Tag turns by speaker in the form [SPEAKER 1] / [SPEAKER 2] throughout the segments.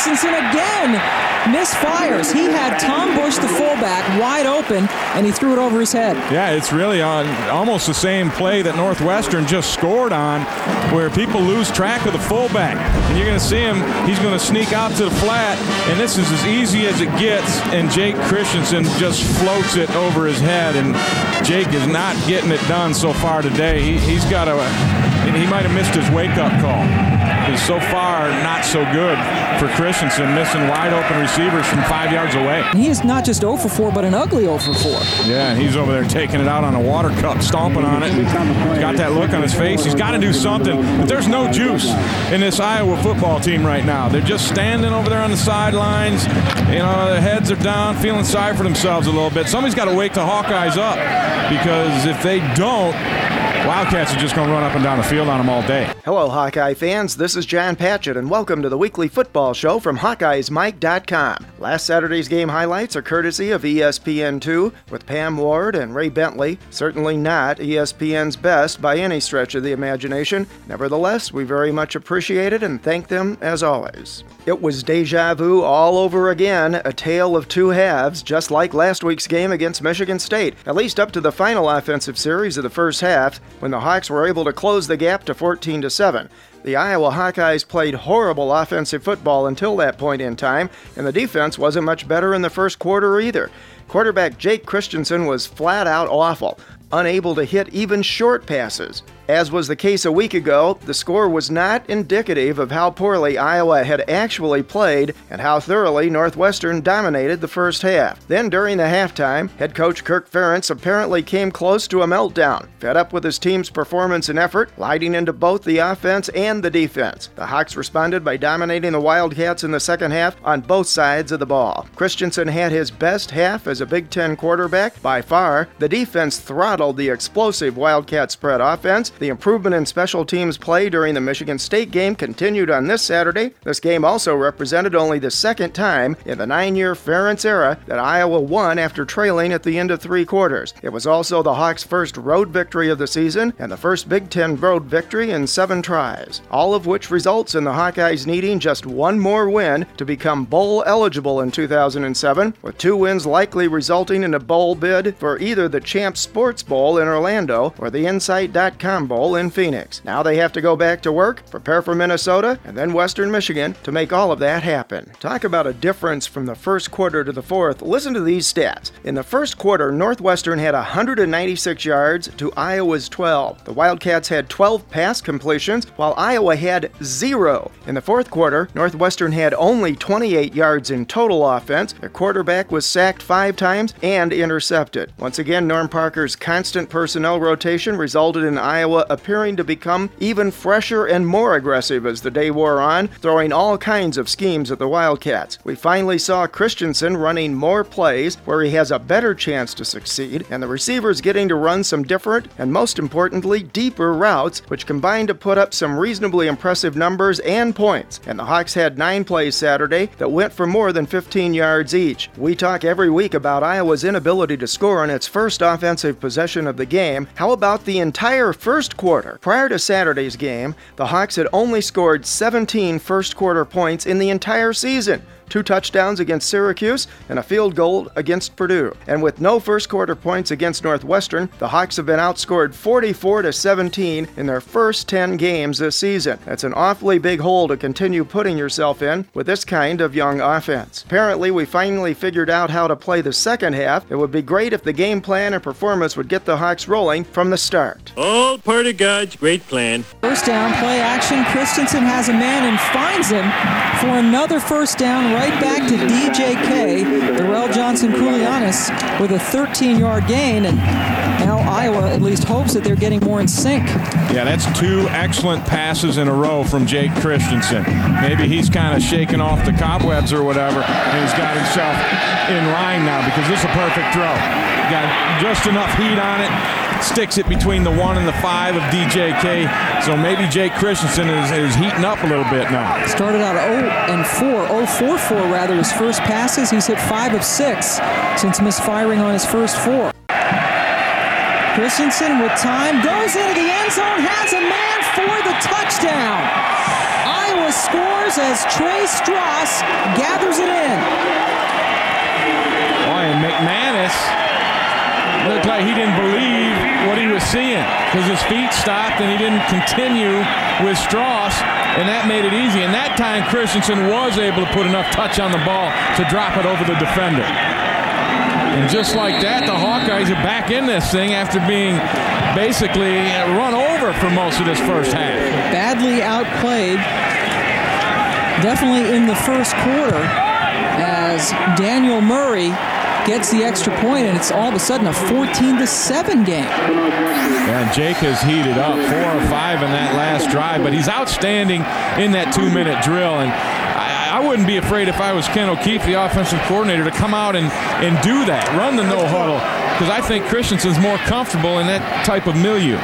[SPEAKER 1] Christensen again misfires. He had Tom Bush, the fullback, wide open, and he threw it over his head.
[SPEAKER 2] Yeah, it's really on almost the same play that Northwestern just scored on, where people lose track of the fullback. And you're going to see him, he's going to sneak out to the flat, and this is as easy as it gets, and Jake Christensen just floats it over his head, and Jake is not getting it done so far today. He, he's got a, he might have missed his wake-up call is so far not so good for Christensen, missing wide open receivers from five yards away.
[SPEAKER 1] He is not just 0 for 4, but an ugly 0 for 4.
[SPEAKER 2] Yeah, and he's over there taking it out on a water cup, stomping on it. He's got that look on his face. He's got to do something. But there's no juice in this Iowa football team right now. They're just standing over there on the sidelines. You know, their heads are down, feeling sorry for themselves a little bit. Somebody's got to wake the Hawkeyes up because if they don't, Wildcats are just going to run up and down the field on them all day.
[SPEAKER 3] Hello, Hawkeye fans. This is John Patchett, and welcome to the weekly football show from HawkeyesMike.com. Last Saturday's game highlights are courtesy of ESPN2 with Pam Ward and Ray Bentley. Certainly not ESPN's best by any stretch of the imagination. Nevertheless, we very much appreciate it and thank them as always. It was deja vu all over again, a tale of two halves, just like last week's game against Michigan State, at least up to the final offensive series of the first half, when the Hawks were able to close the gap to 14 to 7. The Iowa Hawkeyes played horrible offensive football until that point in time, and the defense wasn't much better in the first quarter either. Quarterback Jake Christensen was flat out awful, unable to hit even short passes. As was the case a week ago, the score was not indicative of how poorly Iowa had actually played and how thoroughly Northwestern dominated the first half. Then during the halftime, head coach Kirk Ferentz apparently came close to a meltdown, fed up with his team's performance and effort, lighting into both the offense and the defense. The Hawks responded by dominating the Wildcats in the second half on both sides of the ball. Christensen had his best half as a Big Ten quarterback by far. The defense throttled the explosive Wildcat spread offense the improvement in special teams play during the Michigan State game continued on this Saturday. This game also represented only the second time in the nine year Ferentz era that Iowa won after trailing at the end of three quarters. It was also the Hawks' first road victory of the season and the first Big Ten road victory in seven tries, all of which results in the Hawkeyes needing just one more win to become bowl eligible in 2007, with two wins likely resulting in a bowl bid for either the Champs Sports Bowl in Orlando or the Insight.com Bowl in Phoenix. Now they have to go back to work, prepare for Minnesota, and then Western Michigan to make all of that happen. Talk about a difference from the first quarter to the fourth. Listen to these stats. In the first quarter, Northwestern had 196 yards to Iowa's 12. The Wildcats had 12 pass completions, while Iowa had zero. In the fourth quarter, Northwestern had only 28 yards in total offense. Their quarterback was sacked five times and intercepted. Once again, Norm Parker's constant personnel rotation resulted in Iowa appearing to become even fresher and more aggressive as the day wore on, throwing all kinds of schemes at the Wildcats. We finally saw Christensen running more plays where he has a better chance to succeed, and the receivers getting to run some different and most importantly, deeper routes, which combined to put up some reasonably impressive numbers and points. And the Hawks had nine plays Saturday that went for more than 15 yards each. We talk every week about Iowa's inability to score on its first offensive possession of the game. How about the entire first first quarter. Prior to Saturday's game, the Hawks had only scored 17 first quarter points in the entire season two touchdowns against Syracuse, and a field goal against Purdue. And with no first quarter points against Northwestern, the Hawks have been outscored 44 to 17 in their first 10 games this season. That's an awfully big hole to continue putting yourself in with this kind of young offense. Apparently, we finally figured out how to play the second half. It would be great if the game plan and performance would get the Hawks rolling from the start.
[SPEAKER 4] All part of God's great plan.
[SPEAKER 1] First down, play action. Christensen has a man and finds him for another first down right back to DJK, Derrell Johnson Koulianos, with a 13 yard gain. And now Iowa at least hopes that they're getting more in sync.
[SPEAKER 2] Yeah, that's two excellent passes in a row from Jake Christensen. Maybe he's kind of shaking off the cobwebs or whatever, and he's got himself in line now because this is a perfect throw. Got just enough heat on it sticks it between the one and the five of DJK. So maybe Jake Christensen is, is heating up a little bit now.
[SPEAKER 1] Started out 0 and 4, 0 4 4 rather, his first passes. He's hit 5 of 6 since misfiring on his first four. Christensen with time goes into the end zone, has a man for the touchdown. Iowa scores as Trey Stross gathers it in.
[SPEAKER 2] Boy, and McManus looked like he didn't believe what he was seeing because his feet stopped and he didn't continue with Stross, and that made it easy. And that time, Christensen was able to put enough touch on the ball to drop it over the defender. And just like that, the Hawkeyes are back in this thing after being basically run over for most of this first half.
[SPEAKER 1] Badly outplayed, definitely in the first quarter, as Daniel Murray gets the extra point, and it's all of a sudden a 14 to 7 game.
[SPEAKER 2] And Jake has heated up four or five in that last drive, but he's outstanding in that two minute drill. And I, wouldn't be afraid if I was Ken O'Keefe, the offensive coordinator, to come out and, and do that, run the no huddle, because I think Christensen's more comfortable in that type of milieu.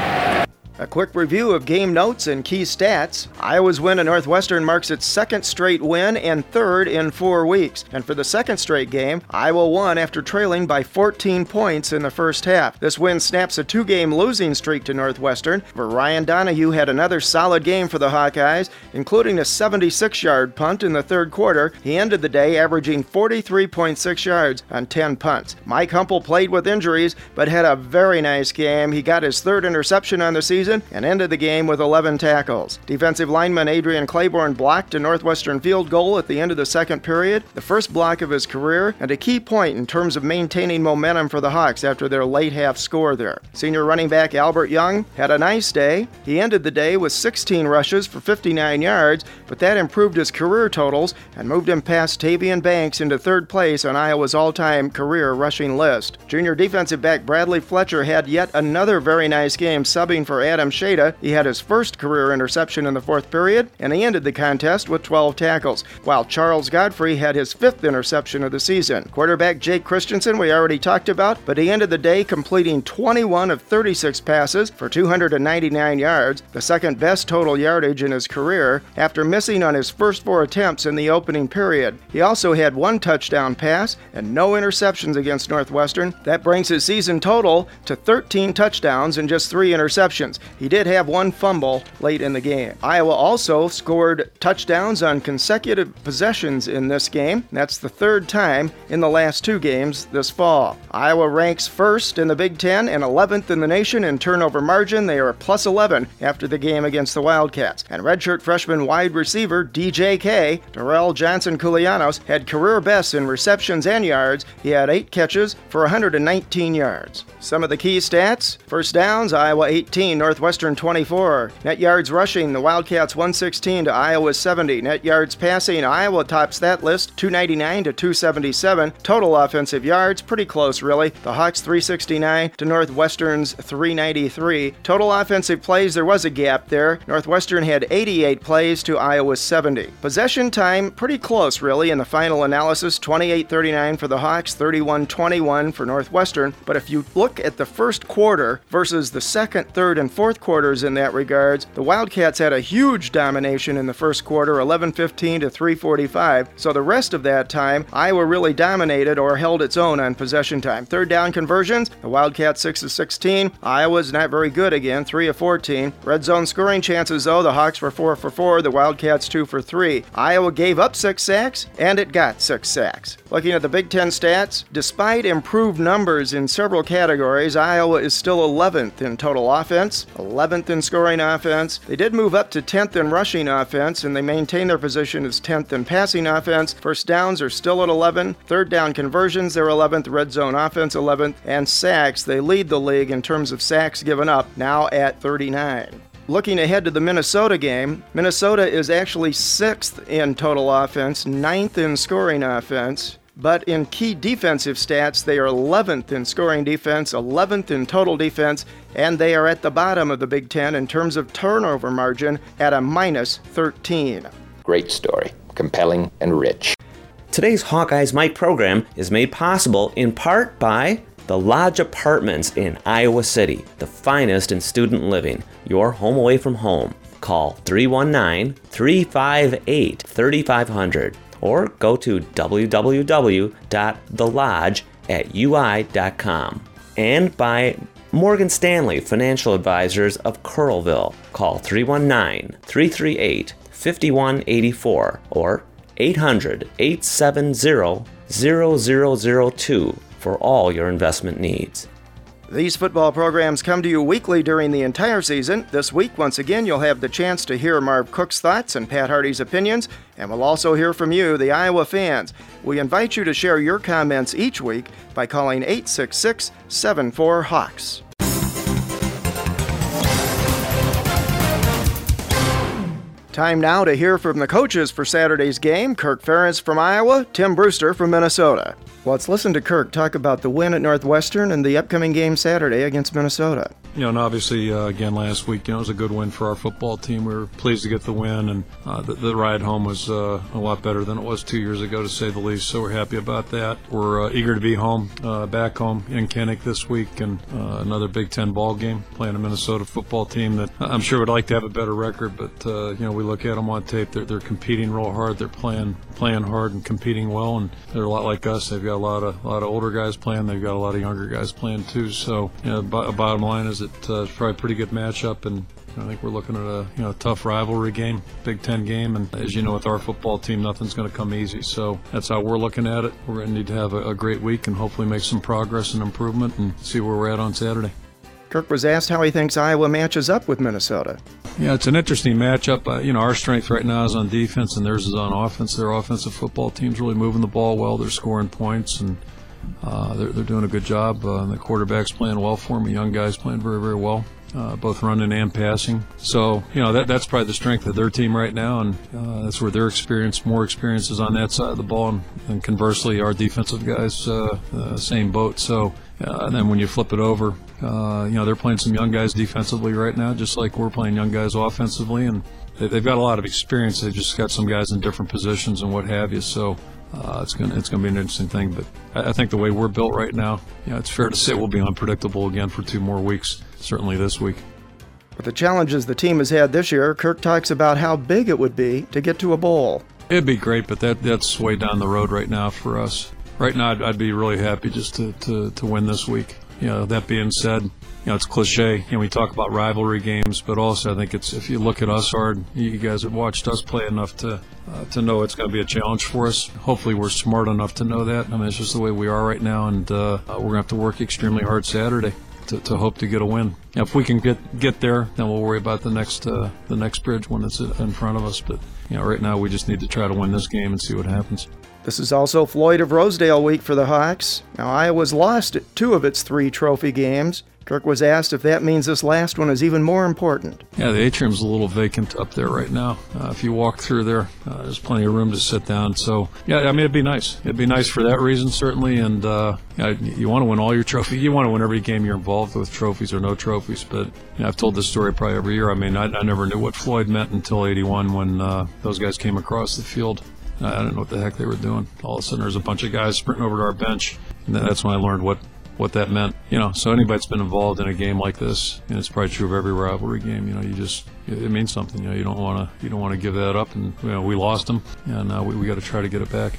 [SPEAKER 3] A quick review of game notes and key stats. Iowa's win at Northwestern marks its second straight win and third in four weeks. And for the second straight game, Iowa won after trailing by 14 points in the first half. This win snaps a two game losing streak to Northwestern, where Ryan Donahue had another solid game for the Hawkeyes, including a 76 yard punt in the third quarter. He ended the day averaging 43.6 yards on 10 punts. Mike Humpal played with injuries, but had a very nice game. He got his third interception on the season season and ended the game with 11 tackles. Defensive lineman Adrian Clayborn blocked a Northwestern field goal at the end of the second period, the first block of his career, and a key point in terms of maintaining momentum for the Hawks after their late half score there. Senior running back Albert Young had a nice day. He ended the day with 16 rushes for 59 yards, but that improved his career totals and moved him past Tavian Banks into third place on Iowa's all time career rushing list. Junior defensive back Bradley Fletcher had yet another very nice game subbing for Adam Shada. He had his first career interception in the fourth period, and he ended the contest with 12 tackles, while Charles Godfrey had his fifth interception of the season. Quarterback Jake Christensen, we already talked about, but he ended the day completing 21 of 36 passes for 299 yards, the second best total yardage in his career, after missing on his first four attempts in the opening period. He also had one touchdown pass and no interceptions against Northwestern. That brings his season total to 13 touchdowns and just three interceptions. He did have one fumble late in the game. Iowa also scored touchdowns on consecutive possessions in this game. That's the third time in the last two games this fall. Iowa ranks first in the Big Ten and 11th in the nation in turnover margin. They are plus 11 after the game against the Wildcats. And redshirt freshman wide receiver DJK, Derrell Johnson Koulianos, had career bests in receptions and yards. He had eight catches for 119 yards. Some of the key stats first downs, Iowa 18, Northwestern 24. Net yards rushing, the Wildcats 116 to Iowa 70. Net yards passing, Iowa tops that list 299 to 277. Total offensive yards, pretty close really. The Hawks 369 to Northwestern's 393. Total offensive plays, there was a gap there. Northwestern had 88 plays to Iowa's 70. Possession time, pretty close really in the final analysis 28 39 for the Hawks, 31 21 for Northwestern. But if you look at the first quarter versus the second, third, and fourth quarters in that regards, the Wildcats had a huge domination in the first quarter 11 15 to 345. So the rest of that time, Iowa really dominated or held its own on possession time. Third down conversions, the Wildcats 6 of 16. Iowa's not very good again, 3 of 14. Red zone scoring chances, though, the Hawks were 4 for 4, the Wildcats 2 for 3. Iowa gave up 6 sacks, and it got 6 sacks. Looking at the Big Ten stats, despite improved numbers in several categories, Iowa is still 11th in total offense, 11th in scoring offense. They did move up to 10th in rushing offense, and they maintain their position as 10th in passing offense. First downs are still at 11. Third down conversions, they're 11th. Red zone offense, 11th. And sacks, they lead the league in terms of sacks given up, now at 39. Looking ahead to the Minnesota game, Minnesota is actually sixth in total offense, ninth in scoring offense. But in key defensive stats, they are 11th in scoring defense, 11th in total defense, and they are at the bottom of the Big Ten in terms of turnover margin at a minus 13.
[SPEAKER 5] Great story, compelling and rich.
[SPEAKER 6] Today's Hawkeyes Mike program is made possible in part by the Lodge Apartments in Iowa City, the finest in student living, your home away from home. Call 319 358 3500 or go to www.thelodge at ui.com. And by Morgan Stanley Financial Advisors of Coralville. Call 319 338 5184 or 800 870 0002 for all your investment needs.
[SPEAKER 3] These football programs come to you weekly during the entire season. This week, once again, you'll have the chance to hear Marv Cook's thoughts and Pat Harty's opinions, and we'll also hear from you, the Iowa fans. We invite you to share your comments each week by calling 866 74 Hawks. Time now to hear from the coaches for Saturday's game Kirk Ferentz from Iowa, Tim Brewster from Minnesota. Let's listen to Kirk talk about the win at Northwestern and the upcoming game Saturday against Minnesota
[SPEAKER 7] you know, and obviously, uh, again, last week, you know, it was a good win for our football team. We were pleased to get the win, and uh, the, the, ride home was uh, a lot better than it was two years ago, to say the least. So we're happy about that. We're uh, eager to be home, uh, back home in Kinnick this week, and uh, another Big Ten ball game playing a Minnesota football team that I'm sure would like to have a better record, but you know, we look at them on tape. They're, they're competing real hard. They're playing playing hard and competing well, and they're a lot like us. They've got a lot of a lot of older guys playing. They've got a lot of younger guys playing too. So, you know, b- bottom line is that uh, it's probably a pretty good matchup, and I think we're looking at a you know tough rivalry game, Big Ten game, and as you know, with our football team, nothing's going to come easy. So that's how we're looking at it. We're going to need to have a, a great week and hopefully make some progress and improvement, and see where we're at on Saturday.
[SPEAKER 3] Kirk was asked how he thinks Iowa matches up with Minnesota.
[SPEAKER 7] Yeah, it's an interesting matchup. Uh, you know, our strength right now is on defense, and theirs is on offense. Their offensive football team's really moving the ball well. They're scoring points, and uh, they're, they're doing a good job. Uh, the quarterback's playing well for them. The young guy's playing very, very well. Uh, both running and passing. So you know that that's probably the strength of their team right now, and uh, that's where their experience, more experience, is on that side of the ball, and, and conversely, our defensive guys, uh same boat. So uh, and then when you flip it over, uh, you know, they're playing some young guys defensively right now, just like we're playing young guys offensively. And they, have got a lot of experience. They've just got some guys in different positions and what have you. So uh, it's going to it's gonna be an interesting thing. But I, I, think the way we're built right now, you know, it's fair to say we'll be unpredictable again for two more weeks, certainly this week.
[SPEAKER 3] With the challenges the team has had this year, Kirk talks about how big it would be to get to a bowl.
[SPEAKER 7] It'd be great, but that that's way down the road right now for us right now, I'd, I'd, be really happy just to, to, to win this week. You know, that being said, you know, it's cliche. You know, we talk about rivalry games, but also I think it's if you look at us hard, you guys have watched us play enough to uh, to know it's going to be a challenge for us. Hopefully, we're smart enough to know that. I mean, it's just the way we are right now, and uh, we're going to have to work extremely hard Saturday. To, to, hope to get a win. If we can get get there, then we'll worry about the next uh, the next bridge when it's in front of us. But you know, right now we just need to try to win this game and see what happens.
[SPEAKER 3] This is also Floyd of Rosedale week for the Hawks. Now, Iowa's lost two of its three trophy games. Kirk was asked if that means this last one is even more important.
[SPEAKER 7] Yeah, the atrium's a little vacant up there right now. Uh, if you walk through there, uh, there's plenty of room to sit down. So, yeah, I mean, it'd be nice. It'd be nice for that reason, certainly. And uh, you want to win all your trophies. You want to win every game you're involved with, trophies or no trophies. But you know, I've told this story probably every year. I mean, I, I never knew what Floyd meant until '81 when uh, those guys came across the field. I don't know what the heck they were doing. All of a sudden, there's a bunch of guys sprinting over to our bench, and that's when I learned what what that meant. You know, so anybody that's been involved in a game like this, and it's probably true of every rivalry game. You know, you just it, it means something. You know, you don't want to you don't want to give that up, and you know, we lost them, and uh, we, we got to try to get it back.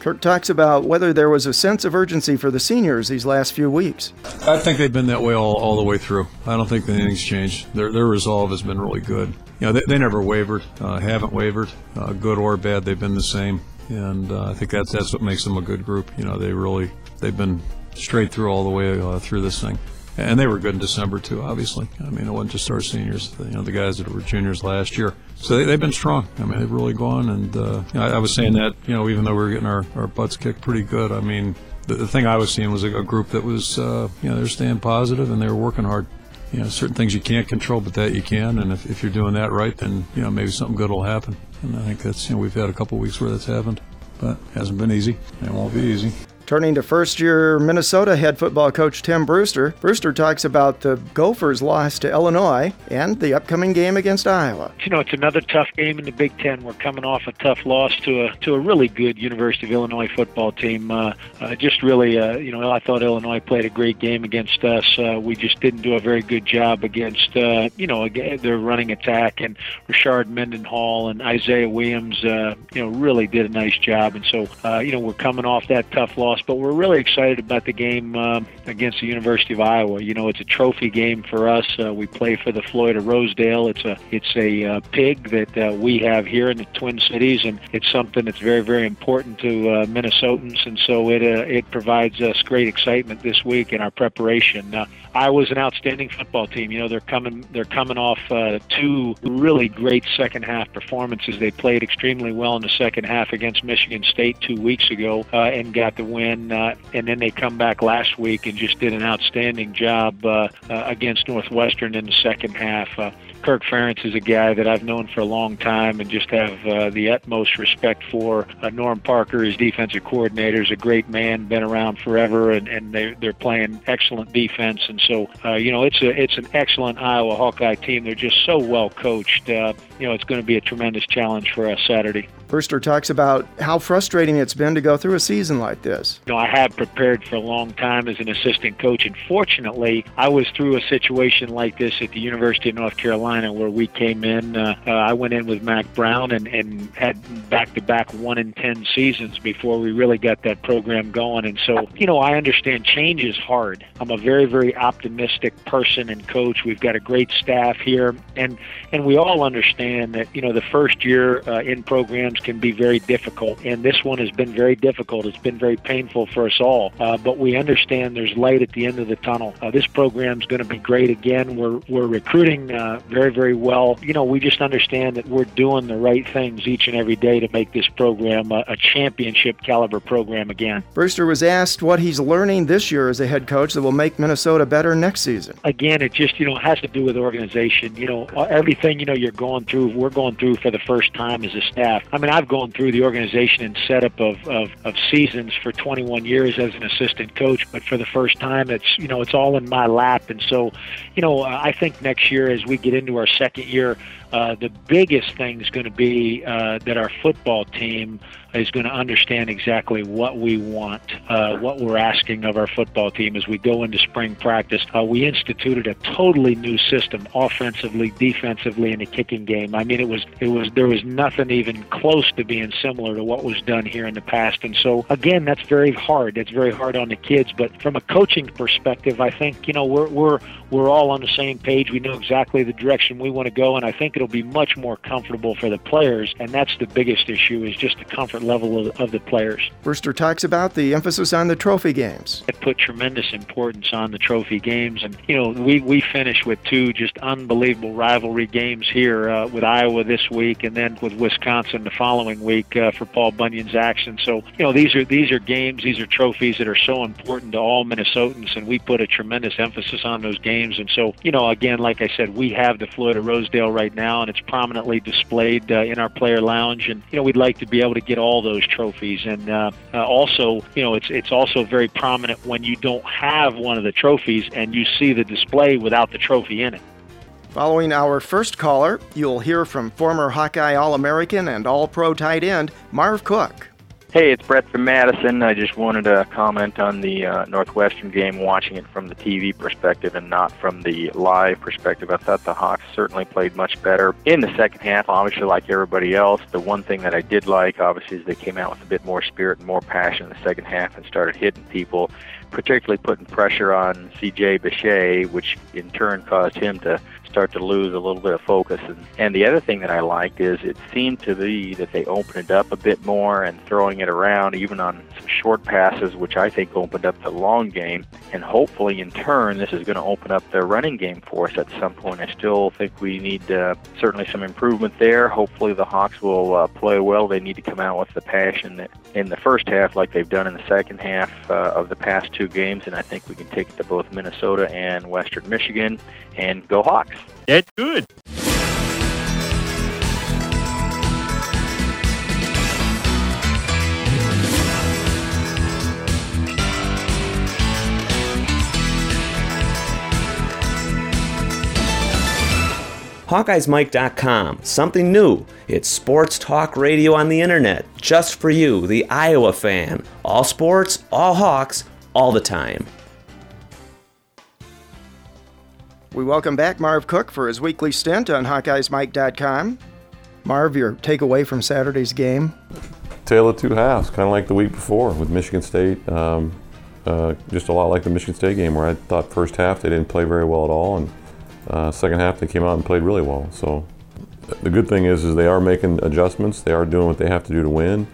[SPEAKER 3] Kirk talks about whether there was a sense of urgency for the seniors these last few weeks.
[SPEAKER 7] I think they've been that way all, all the way through. I don't think anything's changed. Their, their resolve has been really good. You know, they, they never wavered, uh, haven't wavered, uh, good or bad. They've been the same and uh, I think that's that's what makes them a good group. You know, they really they've been straight through all the way uh, through this thing, and they were good in December too. Obviously, I mean, it wasn't just our seniors. You know, the guys that were juniors last year, so they, have been strong. I mean, they've really gone. And uh, you know, I, I, was saying that you know, even though we were getting our, our butts kicked pretty good, I mean, the, thing I was seeing was a, a group that was uh, you know they're staying positive and they were working hard you know, certain things you can't control, but that you can. And if, if you're doing that right, then, you know, maybe something good will happen. And I think that's, you know, we've had a couple weeks where that's happened, but it hasn't been easy. It won't be easy.
[SPEAKER 3] Turning to first year Minnesota head football coach Tim Brewster, Brewster talks about the Gophers' loss to Illinois and the upcoming game against Iowa.
[SPEAKER 8] You know, it's another tough game in the Big Ten. We're coming off a tough loss to a to a really good University of Illinois football team. Uh, uh, just really, uh, you know, I thought Illinois played a great game against us. Uh, we just didn't do a very good job against, uh, you know, their running attack. And Rashard Mendenhall and Isiah Williams, uh, you know, really did a nice job. And so, you know, we're coming off that tough loss loss, but we're really excited about the game uh, against the University of Iowa. You know, it's a trophy game for us. Uh, we play for the Floyd of Rosedale. It's a it's a uh, pig that uh, we have here in the Twin Cities, and it's something that's very very important to uh, Minnesotans, and so it uh, it provides us great excitement this week in our preparation. Iowa's an outstanding football team. You know, they're coming they're coming off two really great second half performances. They played extremely well in the second half against Michigan State two weeks ago and got the win. Uh, and then they come back last week and just did an outstanding job uh, uh, against Northwestern in the second half. Uh, Kirk Ferentz is a guy that I've known for a long time and just have uh, the utmost respect for. Uh, Norm Parker, his defensive coordinator, is a great man, been around forever, and, and they're, they're playing excellent defense. And so, uh, you know, it's a it's an excellent Iowa Hawkeye team. They're just so well coached. Uh, you know, it's going to be a tremendous challenge for us Saturday.
[SPEAKER 3] Brewster talks about how frustrating it's been to go through a season like this.
[SPEAKER 8] You know, I have prepared for a long time as an assistant coach, and fortunately, I was through a situation like this at the University of North Carolina where we came in. Uh, uh, I went in with Mack Brown and, and had back to back one in 10 seasons before we really got that program going. And so, you know, I understand change is hard. I'm a very, very optimistic person and coach. We've got a great staff here, and, and we all understand that, you know, the first year uh, in programs can be very difficult, and this one has been very difficult. It's been very painful for us all, uh, but we understand there's light at the end of the tunnel. Uh, this program is going to be great again. We're we're recruiting uh, very very well. You know, we just understand that we're doing the right things each and every day to make this program a, a championship caliber program again.
[SPEAKER 3] Brewster was asked what he's learning this year as a head coach that will make Minnesota better next season.
[SPEAKER 8] Again, it just you know has to do with organization. You know, everything you know you're going through, we're going through for the first time as a staff. I mean, I've gone through the organization and setup of, of, of seasons for 21 years as an assistant coach, but for the first time, it's you know it's all in my lap, and so you know I think next year as we get into our second year, uh, the biggest thing is going to be uh, that our football team is going to understand exactly what we want, uh, what we're asking of our football team as we go into spring practice. Uh, we instituted a totally new system, offensively, defensively, in the kicking game. I mean, it was it was there was nothing even close to being similar to what was done here in the past. And so, again, that's very hard. That's very hard on the kids. But from a coaching perspective, I think you know we're we're we're all on the same page. We know exactly the direction we want to go, and I think it'll be much more comfortable for the players. And that's the biggest issue is just the comfort level of, of the players.
[SPEAKER 3] Brewster talks about the emphasis on the trophy games.
[SPEAKER 8] It put tremendous importance on the trophy games, and you know we we finished with two just unbelievable rivalry games here uh, with Iowa this week, and then with Wisconsin the following week uh, for Paul Bunyan's action. So you know these are these are games, these are trophies that are so important to all Minnesotans, and we put a tremendous emphasis on those games. And so you know again, like I said, we have the of Rosedale right now, and it's prominently displayed uh, in our player lounge, and you know we'd like to be able to get all those trophies, and uh, uh, also you know it's it's also very prominent when you don't have one of the trophies and you see the display without the trophy in it.
[SPEAKER 3] Following our first caller, you'll hear from former Hawkeye All American and All Pro tight end Marv Cook.
[SPEAKER 9] Hey, it's Brett from Madison. I just wanted to comment on the uh, Northwestern game, watching it from the TV perspective and not from the live perspective. I thought the Hawks certainly played much better in the second half, obviously, like everybody else. The one thing that I did like, obviously, is they came out with a bit more spirit and more passion in the second half and started hitting people, particularly putting pressure on CJ Bacher, which in turn caused him to start to lose a little bit of focus. And, and the other thing that I liked is it seemed to be that they opened it up a bit more and throwing it around, even on some short passes, which I think opened up the long game. And hopefully, in turn, this is going to open up their running game for us at some point. I still think we need uh, certainly some improvement there. Hopefully, the Hawks will uh, play well. They need to come out with the passion that in the first half, like they've done in the second half uh, of the past two games. And I think we can take it to both Minnesota and Western Michigan and go Hawks.
[SPEAKER 4] That's good.
[SPEAKER 6] HawkeyesMike.com. Something new. It's sports talk radio on the internet, just for you, the Iowa fan. All sports, all Hawks, all the time.
[SPEAKER 3] We welcome back Marv Cook for his weekly stint on HawkeyesMike.com. Marv, your takeaway from Saturday's game?
[SPEAKER 10] tale of two halves, kind of like the week before with Michigan State. Um, uh, just a lot like the Michigan State game, where I thought first half they didn't play very well at all, and uh, second half they came out and played really well. So the good thing is, is they are making adjustments. They are doing what they have to do to win,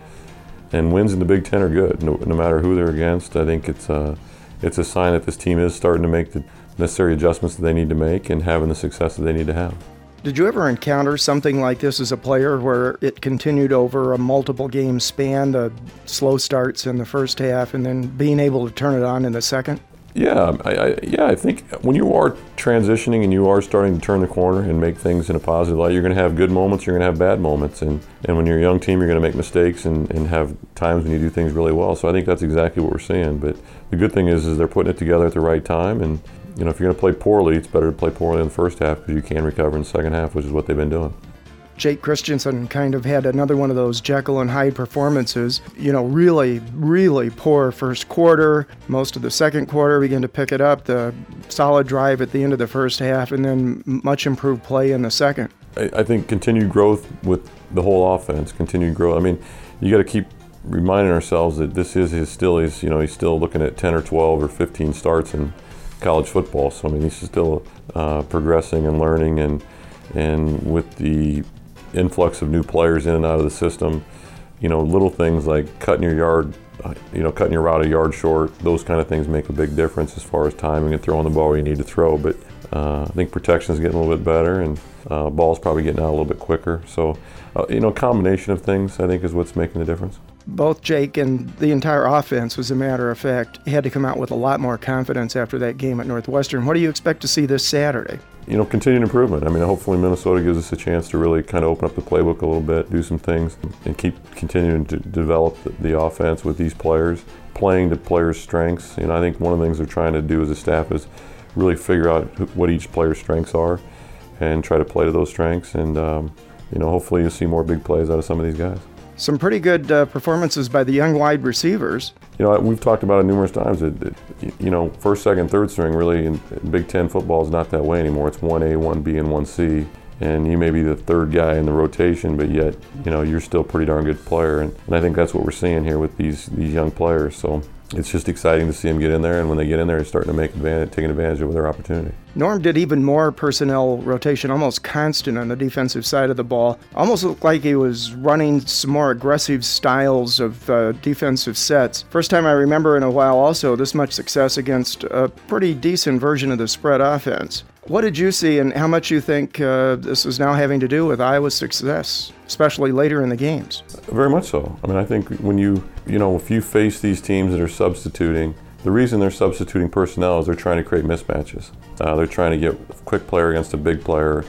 [SPEAKER 10] and wins in the Big Ten are good, no, no matter who they're against. I think it's a, it's a sign that this team is starting to make the necessary adjustments that they need to make and having the success that they need to have.
[SPEAKER 3] Did you ever encounter something like this as a player where it continued over a multiple game span, the slow starts in the first half, and then being able to turn it on in the second?
[SPEAKER 10] Yeah, um, I, I, yeah, I think when you are transitioning and you are starting to turn the corner and make things in a positive light, you're going to have good moments, you're going to have bad moments, and, and when you're a young team, you're going to make mistakes and, and have times when you do things really well. So I think that's exactly what we're seeing. But the good thing is, is they're putting it together at the right time, and you know, if you're going to play poorly, it's better to play poorly in the first half because you can recover in the second half, which is what they've been doing.
[SPEAKER 3] Jake Christensen kind of had another one of those Jekyll and Hyde performances. You know, really, really poor first quarter. Most of the second quarter began to pick it up. The solid drive at the end of the first half, and then much improved play in the second.
[SPEAKER 10] I, I think continued growth with the whole offense. Continued growth. I mean, you got to keep reminding ourselves that this is his still. He's you know he's still looking at 10 or 12 or 15 starts and college football. So I mean, he's still uh, progressing and learning, and and with the influx of new players in and out of the system, you know, little things like cutting your yard, you know, cutting your route a yard short, those kind of things make a big difference as far as timing and throwing the ball where you need to throw. But uh, I think protection is getting a little bit better, and uh, ball's probably getting out a little bit quicker. So, uh, you know, a combination of things I think is what's making the difference
[SPEAKER 3] both Jake and the entire offense, as a matter of fact, had to come out with a lot more confidence after that game at Northwestern. What do you expect to see this Saturday?
[SPEAKER 10] You know, continued improvement. I mean, hopefully Minnesota gives us a chance to really kind of open up the playbook a little bit, do some things, and keep continuing to develop the, the offense with these players, playing to players' strengths. You know, I think one of the things they're trying to do as a staff is really figure out what each player's strengths are and try to play to those strengths. And, um, you know, hopefully you'll see more big plays out of some of these guys
[SPEAKER 3] some pretty good uh, performances by the young wide receivers.
[SPEAKER 10] You know, we've talked about it numerous times. That, that you know, first, second, third string really in Big Ten football is not that way anymore. It's one A, one B, and one C. And you may be the third guy in the rotation, but yet, you know, you're still a pretty darn good player. And, and I think that's what we're seeing here with these these young players. So it's just exciting to see them get in there, and when they get in there, they're starting to make advantage, taking advantage of their opportunity.
[SPEAKER 3] Norm did even more personnel rotation, almost constant on the defensive side of the ball. Almost looked like he was running some more aggressive styles of uh, defensive sets. First time I remember in a while, also this much success against a pretty decent version of the spread offense. What did you see, and how much you think uh, this is now having to do with Iowa's success, especially later in the games?
[SPEAKER 10] Very much so. I mean, I think when you, you know, if you face these teams that are substituting, the reason they're substituting personnel is they're trying to create mismatches. Uh, they're trying to get a quick player against a big player,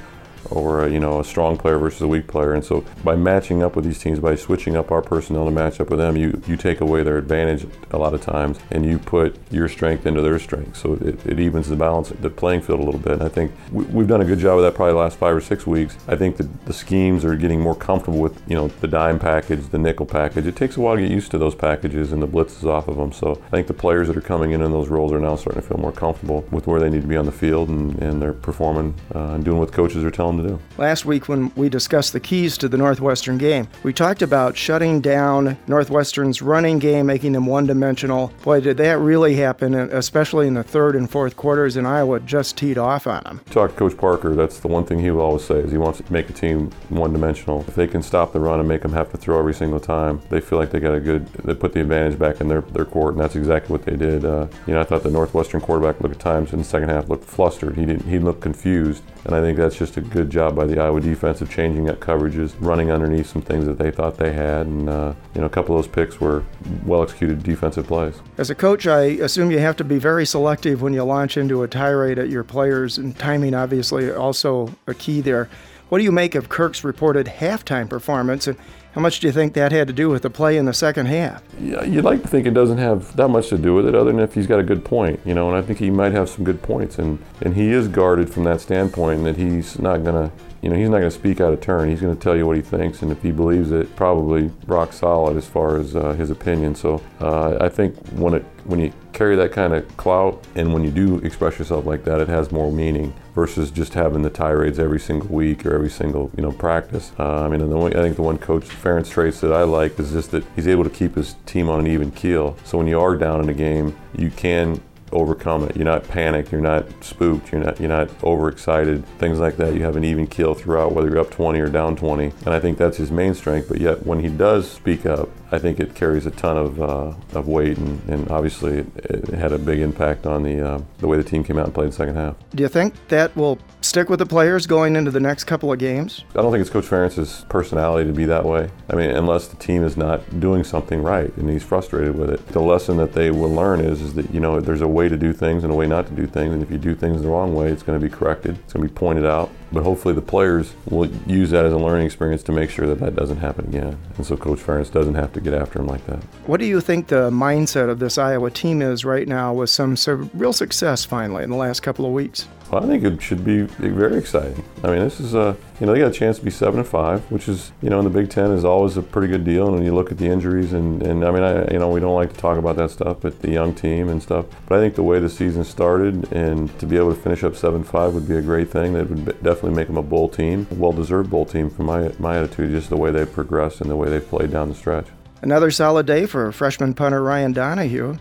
[SPEAKER 10] or a, you know a strong player versus a weak player. And so by matching up with these teams, by switching up our personnel to match up with them, you you take away their advantage a lot of times, and you put your strength into their strength. So it, it evens the balance, of the playing field a little bit. And I think we, have done a good job of that probably the last five or six weeks. I think that the schemes are getting more comfortable with you know the dime package, the nickel package. It takes a while to get used to those packages and the blitzes off of them. So I think the players that are coming in in those roles are now starting to feel more comfortable with where they need to be on the field, and, and they're performing uh, and doing what coaches are telling them to do.
[SPEAKER 3] Last week, when we discussed the keys to the Northwestern game, we talked about shutting down Northwestern's running game, making them one dimensional. Boy, did that really happen, especially in the third and fourth quarters, and Iowa just teed off on them.
[SPEAKER 10] Talk to Coach Parker, that's the one thing he will always say is he wants to make a team one dimensional. If they can stop the run and make them have to throw every single time, they feel like they got a good, they put the advantage back in their, their court, and that's exactly what they did. Uh, you know, I thought the Northwestern quarterback looked at times in the second half looked flustered. He didn't, he looked confused, and I think that's just a good job by by the Iowa defense of changing up coverages, running underneath some things that they thought they had, and uh, you know a couple of those picks were well executed defensive plays.
[SPEAKER 3] As a coach, I assume you have to be very selective when you launch into a tirade at your players, and timing obviously also a key there. What do you make of Kirk's reported halftime performance, and how much do you think that had to do with the play in the second half?
[SPEAKER 10] Yeah, you'd like to think it doesn't have that much to do with it, other than if he's got a good point, you know. And I think he might have some good points, and and he is guarded from that standpoint, that he's not to you know, he's not to speak out of turn. He's to tell you what he thinks, and if he believes it, probably rock solid as far as uh, his opinion. So uh, I think when it when you carry that kind of clout and when you do express yourself like that, it has more meaning versus just having the tirades every single week or every single you know practice. Uh, I mean, the one, I think the one coach Ferentz traits that I like is just that he's able to keep his team on an even keel. So when you are down in a game, you can overcome it. You're not panicked. You're not spooked. You're not you're not overexcited. Things like that. You have an even keel throughout, whether you're up 20 or down 20. And I think that's his main strength. But yet, when he does speak up, I think it carries a ton of, uh, of weight, and, and obviously it, it, had a big impact on the uh, the way the team came out and played the second half.
[SPEAKER 3] Do you think that will stick with the players going into the next couple of games?
[SPEAKER 10] I don't think it's Coach Ferentz's personality to be that way. I mean, unless the team is not doing something right and he's frustrated with it. The lesson that they will learn is, is that, you know, there's a way to do things and a way not to do things. And if you do things the wrong way, it's going to be corrected, it's going to be pointed out. But hopefully the players will use that as a learning experience to make sure that that doesn't happen again. And so Coach Ferentz doesn't have to get after him like that.
[SPEAKER 3] What do you think the mindset of this Iowa team is right now with some, some real success finally in the last couple of weeks?
[SPEAKER 10] Well, I think it should be very exciting. I mean, this is a you know they got a chance to be seven and five, which is you know in the Big Ten is always a pretty good deal. And when you look at the injuries and, and I mean I you know we don't like to talk about that stuff, but the young team and stuff. But I think the way the season started and to be able to finish up seven five would be a great thing. That would definitely make them a bowl team, a well-deserved bowl team from my my attitude, just the way they've progressed and the way they've played down the stretch.
[SPEAKER 3] Another solid day for freshman punter Ryan Donahue.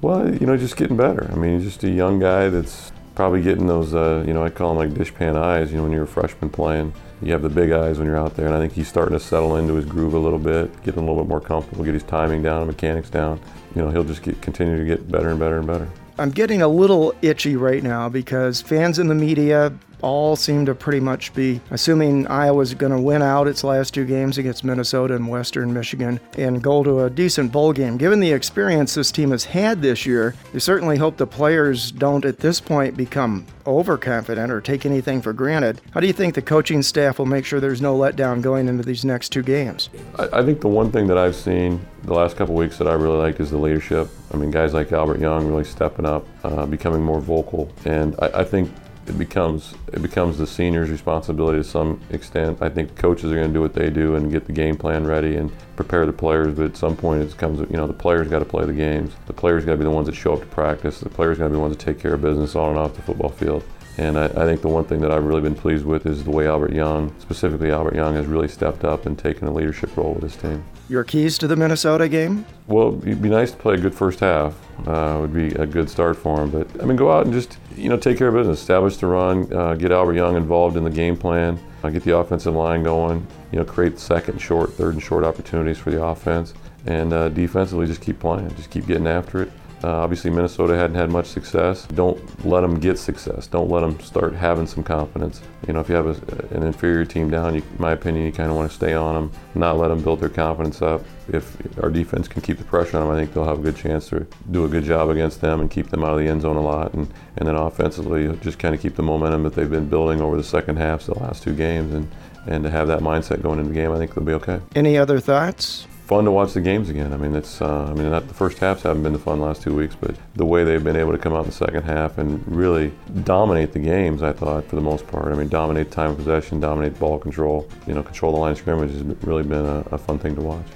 [SPEAKER 10] Well, you know, just getting better. I mean, he's just a young guy that's probably getting those, uh, you know, I call them like dishpan eyes, you know, when you're a freshman playing. You have the big eyes when you're out there, and I think he's starting to settle into his groove a little bit, getting a little bit more comfortable, get his timing down, mechanics down. You know, he'll just get, continue to get better and better and better.
[SPEAKER 3] I'm getting a little itchy right now because fans in the media all seem to pretty much be assuming Iowa's going to win out its last two games against Minnesota and Western Michigan and go to a decent bowl game. Given the experience this team has had this year, you certainly hope the players don't at this point become overconfident or take anything for granted. How do you think the coaching staff will make sure there's no letdown going into these next two games?
[SPEAKER 10] I, think the one thing that I've seen the last couple weeks that I really like is the leadership. I mean, guys like Albert Young really stepping up, uh, becoming more vocal, and I, I think it becomes it becomes the seniors' responsibility to some extent. I think coaches are going to do what they do and get the game plan ready and prepare the players. But at some point, it comes you know the players got to play the games. The players got to be the ones that show up to practice. The players got to be the ones that take care of business on and off the football field. And I, I, think the one thing that I've really been pleased with is the way Albert Young, specifically Albert Young, has really stepped up and taken a leadership role with his team.
[SPEAKER 3] Your keys to the Minnesota game?
[SPEAKER 10] Well, it'd be nice to play a good first half. Uh, would be a good start for him. But I mean, go out and just you know take care of business, establish the run, uh, get Albert Young involved in the game plan, uh, get the offensive line going. You know, create second short, third and short opportunities for the offense, and uh, defensively just keep playing, just keep getting after it. Uh, obviously, Minnesota hadn't had much success. Don't let them get success. Don't let them start having some confidence. You know, if you have a, an inferior team down, you, in my opinion, you kind of want to stay on them, not let them build their confidence up. If our defense can keep the pressure on them, I think they'll have a good chance to do a good job against them and keep them out of the end zone a lot. And, and then offensively, just kind of keep the momentum that they've been building over the second half, the last two games, and, and to have that mindset going into the game, I think they'll be okay.
[SPEAKER 3] Any other thoughts?
[SPEAKER 10] Fun to watch the games again. I mean, it's uh, I mean, not the first halves haven't been the fun last two weeks, but the way they've been able to come out in the second half and really dominate the games, I thought for the most part. I mean, dominate time of possession, dominate ball control. You know, control the line of scrimmage has really been a, a fun thing to watch.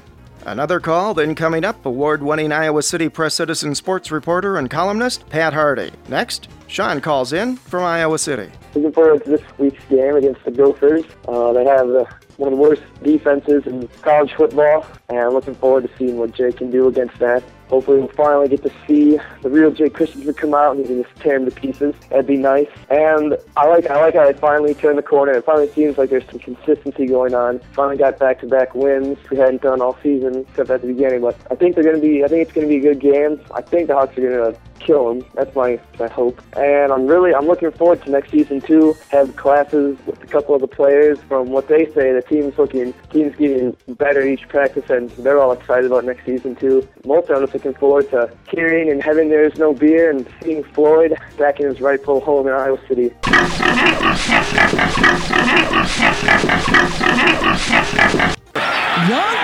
[SPEAKER 3] Another call, then coming up, award winning Iowa City Press Citizen sports reporter and columnist Pat Harty. Next, Sean calls in from Iowa City.
[SPEAKER 11] Looking forward to this week's game against the Gophers. Uh, they have the one of the worst defenses in college football, and I'm looking forward to seeing what Jay can do against that. Hopefully, we'll finally get to see the real Jay Christensen come out and he can just tear him to pieces. That'd be nice. And I like I like how they finally turned the corner. It finally seems like there's some consistency going on. Finally got back-to-back wins. We hadn't done all season except at the beginning, but I think they're going to be. I think it's going to be a good game. I think the Hawks are going to kill him. That's my, my hope. And I'm really I'm looking forward to next season too. Have classes with a couple of the players. From what they say, the team's looking team's getting better each practice, and they're all excited about next season too. I'm just looking forward to hearing and having there's no beer and seeing Floyd back in his rightful home in Iowa City.
[SPEAKER 1] Young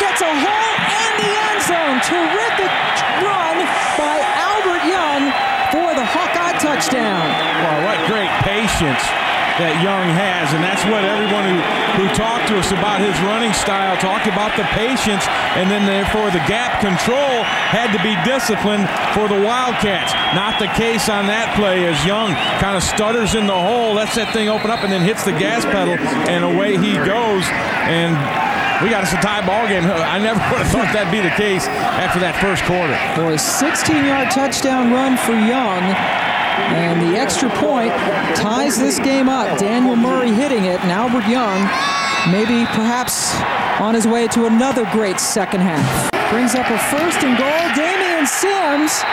[SPEAKER 1] gets a hole in the end zone. Terrific run by Albert Young for the Hawkeye touchdown.
[SPEAKER 2] Wow, what great patience that Young has, and that's what everyone who, who talked to us about his running style talked about the patience, and then therefore the gap control had to be disciplined for the Wildcats. Not the case on that play as Young kind of stutters in the hole, lets that thing open up, and then hits the gas pedal, and away he goes. And we got us a tie ball game. I never would have thought that'd be the case after that first quarter.
[SPEAKER 1] For a 16-yard touchdown run for Young, and the extra point ties this game up. Daniel Murray hitting it, and Albert Young maybe perhaps on his way to another great second half. Brings up a first and goal. Damian Sims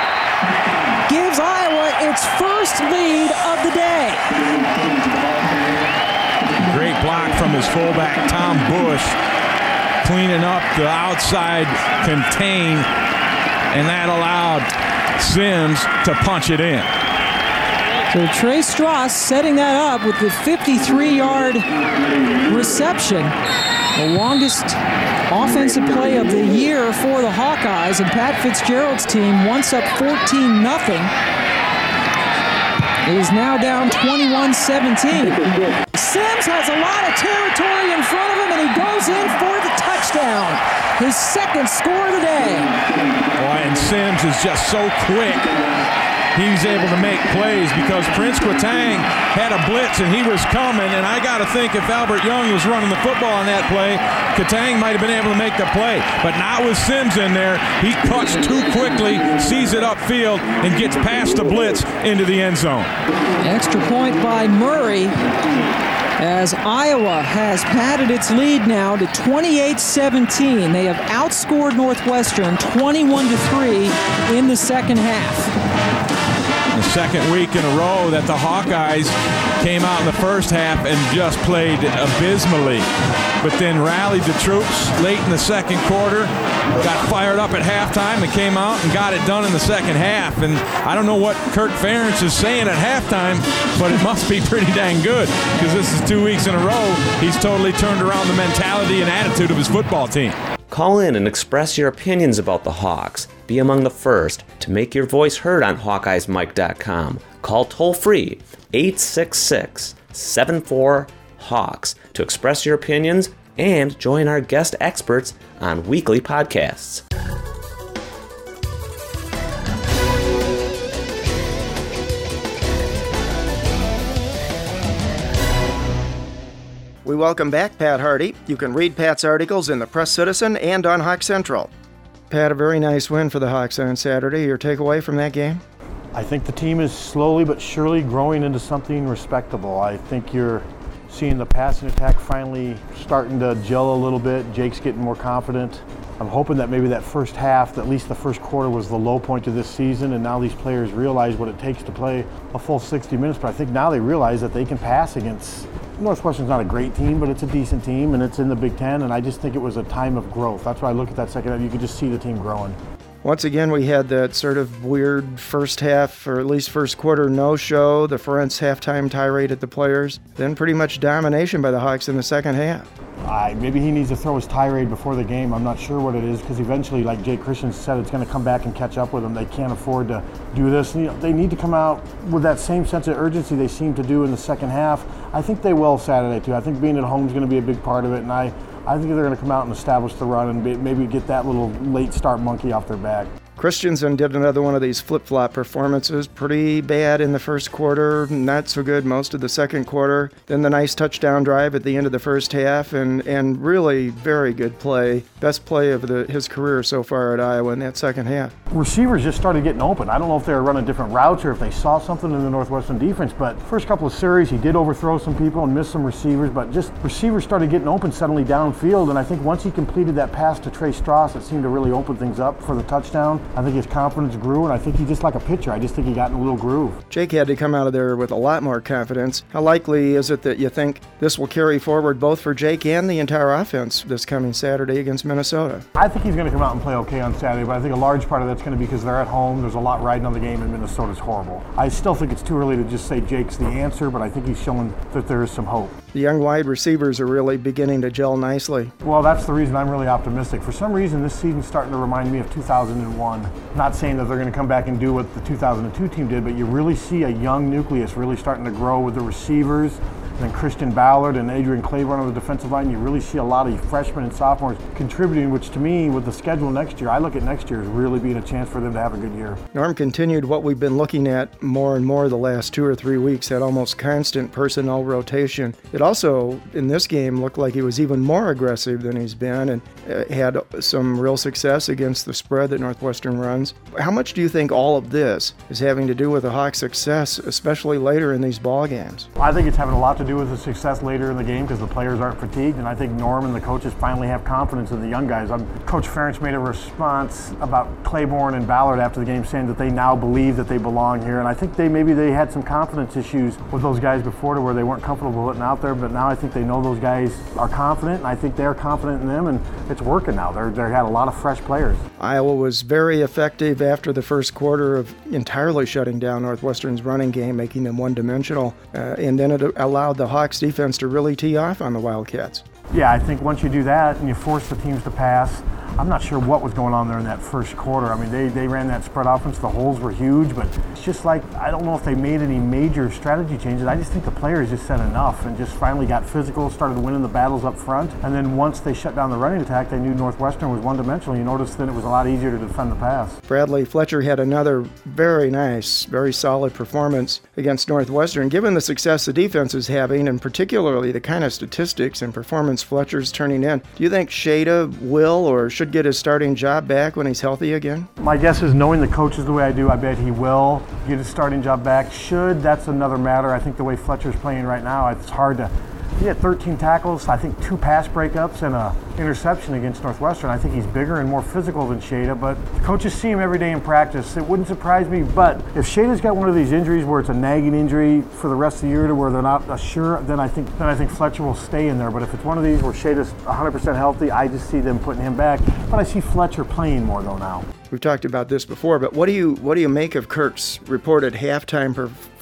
[SPEAKER 1] gives Iowa its first lead of the day.
[SPEAKER 2] Great block from his fullback, Tom Busch cleaning up the outside contain, and that allowed Sims to punch it in.
[SPEAKER 1] So Trey Stross setting that up with the 53-yard reception. The longest offensive play of the year for the Hawkeyes, and Pat Fitzgerald's team once up 14 0 is now down 21-17. Sims has a lot of territory in front of him, and he goes in for the touchdown. His second score of the day.
[SPEAKER 2] Boy, and Sims is just so quick. He's able to make plays because Prince Quatang had a blitz and he was coming. And I got to think if Albert Young was running the football on that play, Quatang might have been able to make the play. But not with Sims in there. He cuts too quickly, sees it upfield, and gets past the blitz into the end zone.
[SPEAKER 1] Extra point by Murray as Iowa has padded its lead now to 28-17. They have outscored Northwestern 21 3 in the second half.
[SPEAKER 2] Second week in a row that the Hawkeyes came out in the first half and just played abysmally, but then rallied the troops late in the second quarter, got fired up at halftime, and came out and got it done in the second half. And I don't know what Kirk Ferentz is saying at halftime, but it must be pretty dang good because this is two weeks in a row. He's totally turned around the mentality and attitude of his football team.
[SPEAKER 6] Call in and express your opinions about the Hawks. Be among the first to make your voice heard on HawkeyesMike.com. Call toll free 866 74 Hawks to express your opinions and join our guest experts on weekly podcasts.
[SPEAKER 3] We welcome back Pat Harty. You can read Pat's articles in the Press Citizen and on Hawk Central. Pat, a very nice win for the Hawks on Saturday. Your takeaway from that game?
[SPEAKER 12] I think the team is slowly but surely growing into something respectable. I think you're seeing the passing attack finally starting to gel a little bit. Jake's getting more confident. I'm hoping that maybe that first half, at least the first quarter, was the low point of this season, and now these players realize what it takes to play a full 60 minutes. But I think now they realize that they can pass against Northwestern's not a great team, but it's a decent team, and it's in the Big Ten. And I just think it was a time of growth. That's why I look at that second half. You could just see the team growing.
[SPEAKER 3] Once again, we had that sort of weird first half, or at least first quarter no show, the Ferentz halftime tirade at the players, then pretty much domination by the Hawks in the second half.
[SPEAKER 12] Maybe he needs to throw his tirade before the game. I'm not sure what it is because eventually, like Jake Christian said, it's going to come back and catch up with them. They can't afford to do this. You know, they need to come out with that same sense of urgency they seem to do in the second half. I think they will Saturday too. I think being at home is going to be a big part of it, and I, I think they're going to come out and establish the run and maybe get that little late start monkey off their back.
[SPEAKER 3] Christensen did another one of these flip flop performances. Pretty bad in the first quarter, not so good most of the second quarter. Then the nice touchdown drive at the end of the first half, and, and really very good play. Best play of the, his career so far at Iowa in that second half.
[SPEAKER 12] Receivers just started getting open. I don't know if they were running different routes or if they saw something in the Northwestern defense, but first couple of series he did overthrow some people and miss some receivers, but just receivers started getting open suddenly downfield. And I think once he completed that pass to Trey Stross, it seemed to really open things up for the touchdown. I think his confidence grew, and I think he just like a pitcher. I just think he got in a little groove.
[SPEAKER 3] Jake had to come out of there with a lot more confidence. How likely is it that you think this will carry forward both for Jake and the entire offense this coming Saturday against Minnesota?
[SPEAKER 12] I think he's going to come out and play okay on Saturday, but I think a large part of that's going to be because they're at home. There's a lot riding on the game, and Minnesota's horrible. I still think it's too early to just say Jake's the answer, but I think he's showing that there is some hope.
[SPEAKER 3] The young wide receivers are really beginning to gel nicely.
[SPEAKER 12] Well, that's the reason I'm really optimistic. For some reason, this season's starting to remind me of 2001. Not saying that they're going to come back and do what the 2002 team did, but you really see a young nucleus really starting to grow with the receivers and then Christian Ballard and Adrian Clayborn on the defensive line. You really see a lot of freshmen and sophomores contributing, which to me, with the schedule next year, I look at next year as really being a chance for them to have a good year.
[SPEAKER 3] Norm continued what we've been looking at more and more the last two or three weeks, that almost constant personnel rotation. It also, in this game, looked like he was even more aggressive than he's been and uh, had some real success against the spread that Northwestern runs. How much do you think all of this is having to do with the Hawks' success, especially later in these ball games?
[SPEAKER 12] I think it's having a lot to do with the success later in the game because the players aren't fatigued, and I think Norm and the coaches finally have confidence in the young guys. I'm, Coach Ferentz made a response about Clayborn and Ballard after the game, saying that they now believe that they belong here, and I think they maybe they had some confidence issues with those guys before to where they weren't comfortable putting out there, but now I think they know those guys are confident, and I think they're confident in them, and it's working now. They're they had a lot of fresh players.
[SPEAKER 3] Iowa was very effective after the first quarter of entirely shutting down Northwestern's running game, making them one-dimensional, uh, and then it allowed the Hawks defense to really tee off on the Wildcats.
[SPEAKER 12] Yeah, I think once you do that and you force the teams to pass, I'm not sure what was going on there in that first quarter. I mean, they, they ran that spread offense. The holes were huge, but it's just like I don't know if they made any major strategy changes. I just think the players just said enough and just finally got physical, started winning the battles up front. And then once they shut down the running attack, they knew Northwestern was one dimensional. You noticed that it was a lot easier to defend the pass.
[SPEAKER 3] Bradley Fletcher had another very nice, very solid performance against Northwestern. Given the success the defense is having, and particularly the kind of statistics and performance Fletcher's turning in, do you think Shada will or should get his starting job back when he's healthy again?
[SPEAKER 12] My guess is knowing the coaches the way I do, I bet he will get his starting job back. Should, that's another matter. I think the way Fletcher's playing right now, it's hard to he had 13 tackles, I think two pass breakups and a interception against Northwestern. I think he's bigger and more physical than Shada, but coaches see him every day in practice. It wouldn't surprise me, but if Shada's got one of these injuries where it's a nagging injury for the rest of the year to where they're not sure, then I think then I think Fletcher will stay in there. But if it's one of these where Shada's 100% healthy, I just see them putting him back. But I see Fletcher playing more though now.
[SPEAKER 3] We've talked about this before, but what do you what do you make of Kirk's reported halftime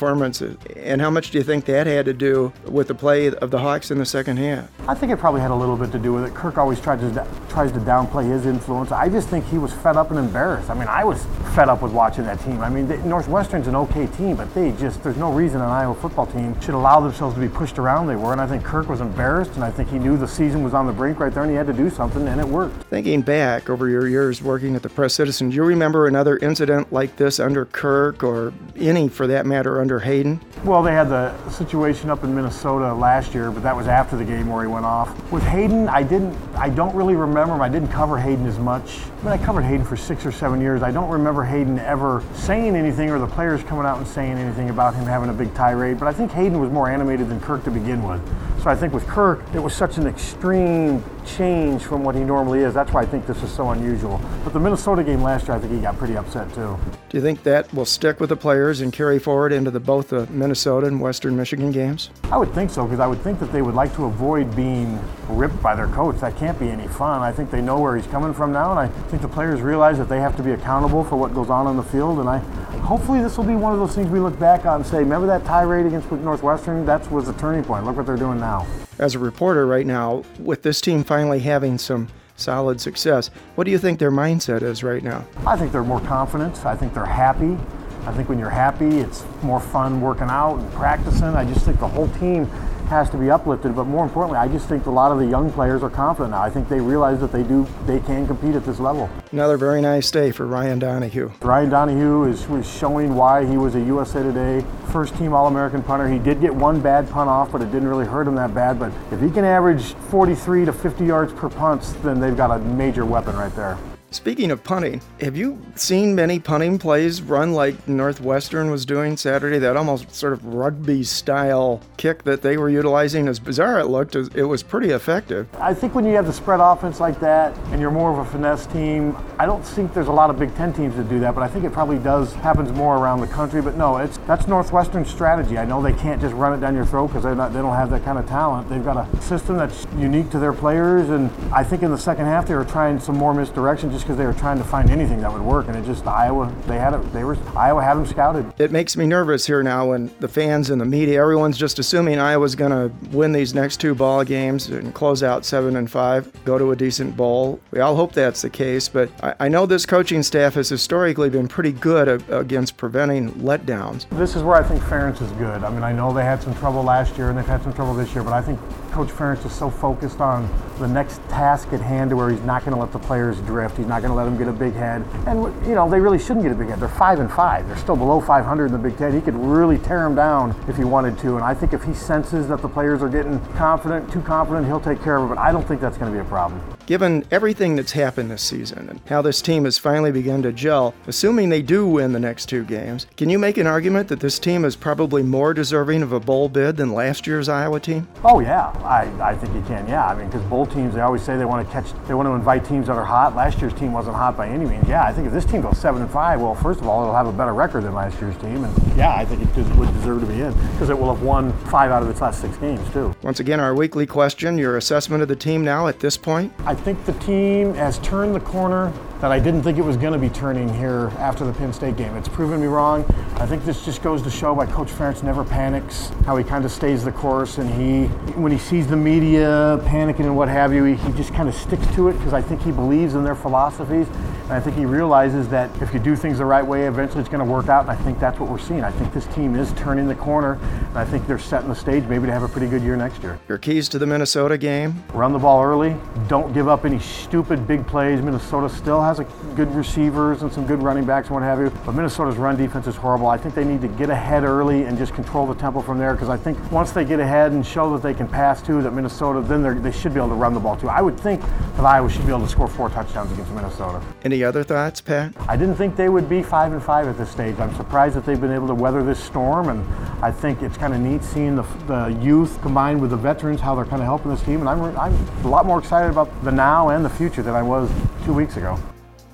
[SPEAKER 3] performances, and how much do you think that had to do with the play of the Hawks in the second half?
[SPEAKER 12] I think it probably had a little bit to do with it. Kirk always tries to tries to downplay his influence. I just think he was fed up and embarrassed. I mean, I was fed up with watching that team. I mean, they, Northwestern's an okay team, but they just there's no reason an Iowa football team should allow themselves to be pushed around. They were, and I think Kirk was embarrassed, and I think he knew the season was on the brink right there, and he had to do something, and it worked.
[SPEAKER 3] Thinking back over your years working at the Press Citizen, do you remember another incident like this under Kirk, or any for that matter under Hayden?
[SPEAKER 12] Well, they had the situation up in Minnesota last year, but that was after the game where he went off. With Hayden, I didn't, I don't really remember him. I didn't cover Hayden as much. I mean, I covered Hayden for six or seven years. I don't remember Hayden ever saying anything or the players coming out and saying anything about him having a big tirade. But I think Hayden was more animated than Kirk to begin with. So I think with Kirk, it was such an extreme change from what he normally is. That's why I think this is so unusual. But the Minnesota game last year, I think he got pretty upset too.
[SPEAKER 3] Do you think that will stick with the players and carry forward into the both the Minnesota and Western Michigan games?
[SPEAKER 12] I would think so because I would think that they would like to avoid being ripped by their coach. That can't be any fun. I think they know where he's coming from now, and I think the players realize that they have to be accountable for what goes on on the field. And I hopefully this will be one of those things we look back on and say, remember that tirade against Northwestern? That was a turning point. Look what they're doing now.
[SPEAKER 3] As a reporter right now, with this team finally having some solid success, what do you think their mindset is right now?
[SPEAKER 12] I think they're more confident. I think they're happy. I think when you're happy, it's more fun working out and practicing. I just think the whole team has to be uplifted. But more importantly, I just think a lot of the young players are confident now. I think they realize that they do, they can compete at this level.
[SPEAKER 3] Another very nice day for Ryan Donahue.
[SPEAKER 12] Ryan Donahue is was showing why he was a USA Today first team All American punter. He did get one bad punt off, but it didn't really hurt him that bad. But if he can average 43 to 50 yards per punt, then they've got a major weapon right there.
[SPEAKER 3] Speaking of punting, have you seen many punting plays run like Northwestern was doing Saturday? That almost sort of rugby style kick that they were utilizing, as bizarre it looked, it was pretty effective.
[SPEAKER 12] I think when you have the spread offense like that and you're more of a finesse team, I don't think there's a lot of Big Ten teams that do that, but I think it probably does happens more around the country. But no, it's that's Northwestern strategy. I know they can't just run it down your throat because they don't have that kind of talent. They've got a system that's unique to their players, and I think in the second half they were trying some more misdirection. Just just because they were trying to find anything that would work, and it just Iowa they had it. They were Iowa had them scouted.
[SPEAKER 3] It makes me nervous here now when the fans and the media, everyone's just assuming Iowa's going to win these next two ball games and close out seven and five, go to a decent bowl. We all hope that's the case, but I, I know this coaching staff has historically been pretty good a, against preventing letdowns.
[SPEAKER 12] This is where I think Ferentz is good. I mean, I know they had some trouble last year and they've had some trouble this year, but I think Coach Ferentz is so focused on the next task at hand to where he's not going to let the players drift. He's not going to let them get a big head. And, you know, they really shouldn't get a big head. They're 5 and 5. They're still below 500 in the Big Ten. He could really tear them down if he wanted to. And I think if he senses that the players are getting confident, too confident, he'll take care of it. But I don't think that's going to be a problem.
[SPEAKER 3] Given everything that's happened this season and how this team has finally begun to gel, assuming they do win the next two games, can you make an argument that this team is probably more deserving of a bowl bid than last year's Iowa team?
[SPEAKER 12] Oh, yeah. I, I think you can, yeah. I mean, because bowl teams, they always say they want to catch, they want to invite teams that are hot. Last year's team wasn't hot by any means. Yeah, I think if this team goes 7 and 5, well, first of all, it'll have a better record than last year's team. And yeah, I think it would deserve to be in because it will have won five out of its last six games, too.
[SPEAKER 3] Once again, our weekly question your assessment of the team now at this point?
[SPEAKER 12] I think the team has turned the corner that I didn't think it was going to be turning here after the Penn State game. It's proven me wrong. I think this just goes to show why Coach Ferentz never panics, how he kind of stays the course, and he, when he sees the media panicking and what have you, he, he just kind of sticks to it because I think he believes in their philosophies, and I think he realizes that if you do things the right way, eventually it's going to work out, and I think that's what we're seeing. I think this team is turning the corner, and I think they're setting the stage maybe to have a pretty good year next year.
[SPEAKER 3] Your keys to the Minnesota game?
[SPEAKER 12] Run the ball early. Don't give up any stupid big plays. Minnesota still has has a good receivers and some good running backs and what have you. But Minnesota's run defense is horrible. I think they need to get ahead early and just control the tempo from there because I think once they get ahead and show that they can pass too, that Minnesota, then they should be able to run the ball too. I would think that Iowa should be able to score four touchdowns against Minnesota.
[SPEAKER 3] Any other thoughts, Pat?
[SPEAKER 12] I didn't think they would be five and five at this stage. I'm surprised that they've been able to weather this storm, and I think it's kind of neat seeing the, the youth combined with the veterans how they're kind of helping this team. And I'm I'm a lot more excited about the now and the future than I was two weeks ago.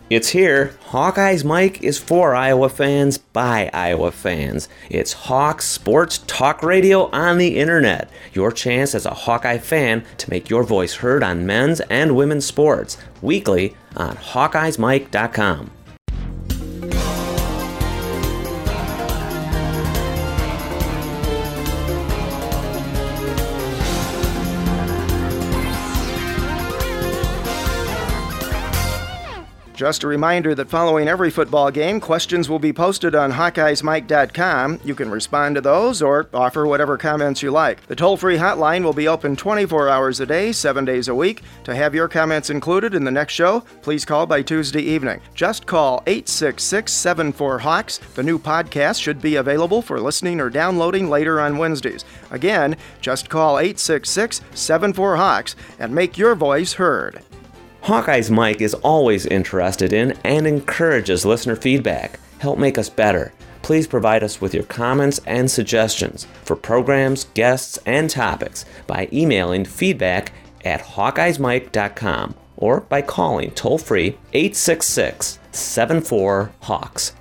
[SPEAKER 6] It's here. Hawkeyes Mike is for Iowa fans by Iowa fans. It's Hawks Sports Talk Radio on the internet. Your chance as a Hawkeye fan to make your voice heard on men's and women's sports weekly on HawkeyesMike.com.
[SPEAKER 3] Just a reminder that following every football game, questions will be posted on HawkeyesMike.com. You can respond to those or offer whatever comments you like. The toll free hotline will be open 24 hours a day, 7 days a week. To have your comments included in the next show, please call by Tuesday evening. Just call 866 74 Hawks. The new podcast should be available for listening or downloading later on Wednesdays. Again, just call 866 74 Hawks and make your voice heard.
[SPEAKER 6] Hawkeye's Mike is always interested in and encourages listener feedback. Help make us better. Please provide us with your comments and suggestions for programs, guests, and topics by emailing feedback at hawkeyesmike.com or by calling toll free 866 74 Hawks.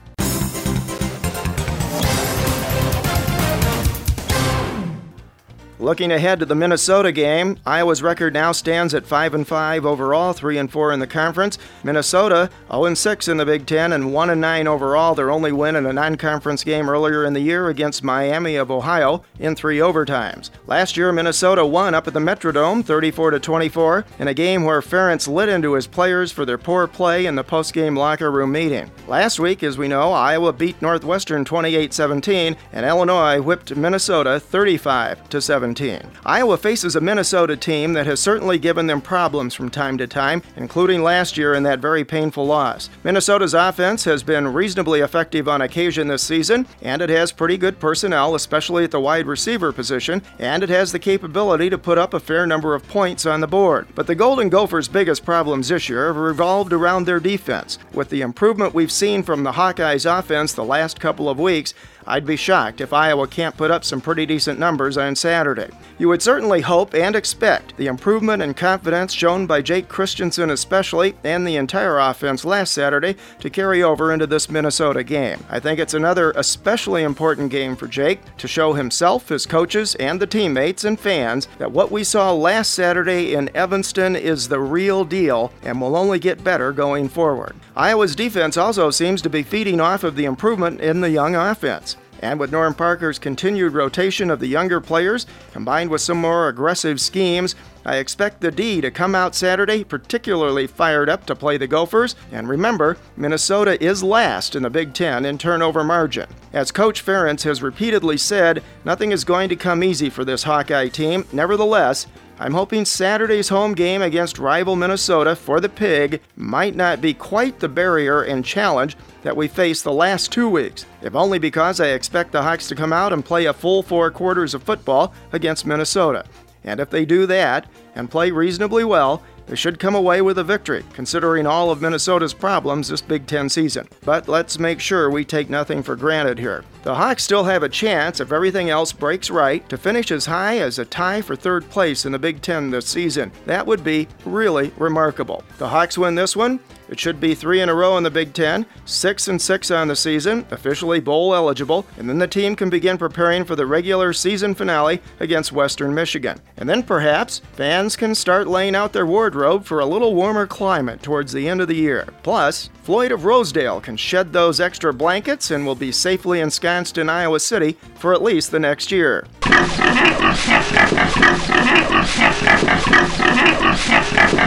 [SPEAKER 3] Looking ahead to the Minnesota game, Iowa's record now stands at 5 and 5 overall, 3 and 4 in the conference. Minnesota 0 and 6 in the Big 10 and 1 and 9 overall. Their only win in a non-conference game earlier in the year against Miami of Ohio in 3 overtimes. Last year Minnesota won up at the Metrodome 34 to 24 in a game where Ferentz lit into his players for their poor play in the post-game locker room meeting. Last week, as we know, Iowa beat Northwestern 28-17 and Illinois whipped Minnesota 35 to 7. 17. Iowa faces a Minnesota team that has certainly given them problems from time to time, including last year in that very painful loss. Minnesota's offense has been reasonably effective on occasion this season, and it has pretty good personnel, especially at the wide receiver position, and it has the capability to put up a fair number of points on the board. But the Golden Gophers' biggest problems this year have revolved around their defense. With the improvement we've seen from the Hawkeyes' offense the last couple of weeks, I'd be shocked if Iowa can't put up some pretty decent numbers on Saturday. You would certainly hope and expect the improvement and confidence shown by Jake Christensen, especially, and the entire offense last Saturday to carry over into this Minnesota game. I think it's another especially important game for Jake to show himself, his coaches, and the teammates and fans that what we saw last Saturday in Evanston is the real deal and will only get better going forward. Iowa's defense also seems to be feeding off of the improvement in the young offense. And with Norm Parker's continued rotation of the younger players, combined with some more aggressive schemes, I expect the D to come out Saturday particularly fired up to play the Gophers. And remember, Minnesota is last in the Big Ten in turnover margin. As Coach Ferentz has repeatedly said, nothing is going to come easy for this Hawkeye team. Nevertheless, I'm hoping Saturday's home game against rival Minnesota for the Pig might not be quite the barrier and challenge that we faced the last two weeks, if only because I expect the Hawks to come out and play a full four quarters of football against Minnesota. And if they do that and play reasonably well, they should come away with a victory, considering all of Minnesota's problems this Big Ten season. But let's make sure we take nothing for granted here. The Hawks still have a chance, if everything else breaks right, to finish as high as a tie for third place in the Big Ten this season. That would be really remarkable. The Hawks win this one, it should be three in a row in the Big Ten, six and six on the season, officially bowl eligible, and then the team can begin preparing for the regular season finale against Western Michigan. And then perhaps fans can start laying out their wardrobe for a little warmer climate towards the end of the year. Plus, Floyd of Rosedale can shed those extra blankets and will be safely ensconced in Iowa City for at least the next year.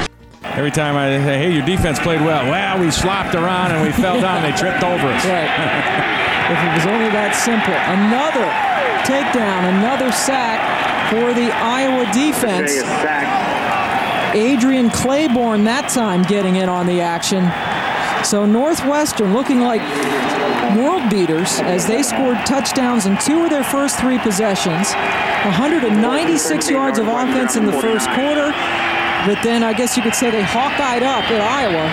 [SPEAKER 2] Every time I say, hey, your defense played well. Well, we slopped around and we fell down. They tripped over us.
[SPEAKER 1] Right. if it was only that simple. Another takedown, another sack for the Iowa defense. Adrian Clayborn that time getting in on the action. So Northwestern looking like world beaters as they scored touchdowns in two of their first three possessions. 196 yards of offense in the first quarter. But then I guess you could say they hawkeyed up at Iowa.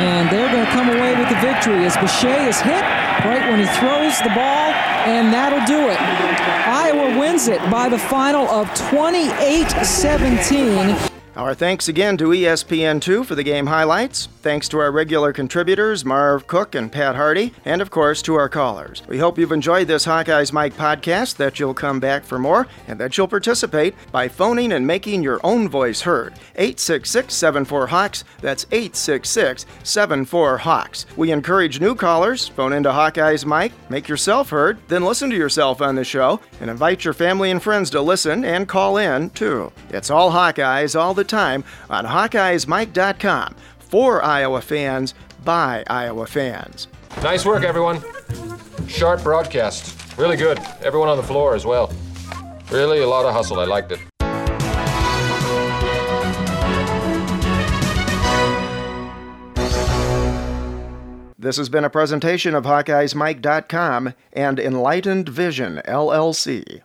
[SPEAKER 1] And they're going to come away with the victory as Bacher is hit right when he throws the ball, and that'll do it. Iowa wins it by the final of 28 17.
[SPEAKER 3] Our thanks again to ESPN2 for the game highlights. Thanks to our regular contributors, Marv Cook and Pat Harty, and of course to our callers. We hope you've enjoyed this Hawkeyes Mike podcast, that you'll come back for more, and that you'll participate by phoning and making your own voice heard. 866 74 Hawks, that's 866 74 Hawks. We encourage new callers, phone into Hawkeyes Mike, make yourself heard, then listen to yourself on the show, and invite your family and friends to listen and call in too. It's all Hawkeyes all the time on HawkeyesMike.com for Iowa fans by Iowa fans.
[SPEAKER 13] Nice work, everyone. Sharp broadcast. Really good. Everyone on the floor as well. Really a lot of hustle. I liked it.
[SPEAKER 3] This has been a presentation of HawkeyesMike.com and Enlightened Vision, LLC.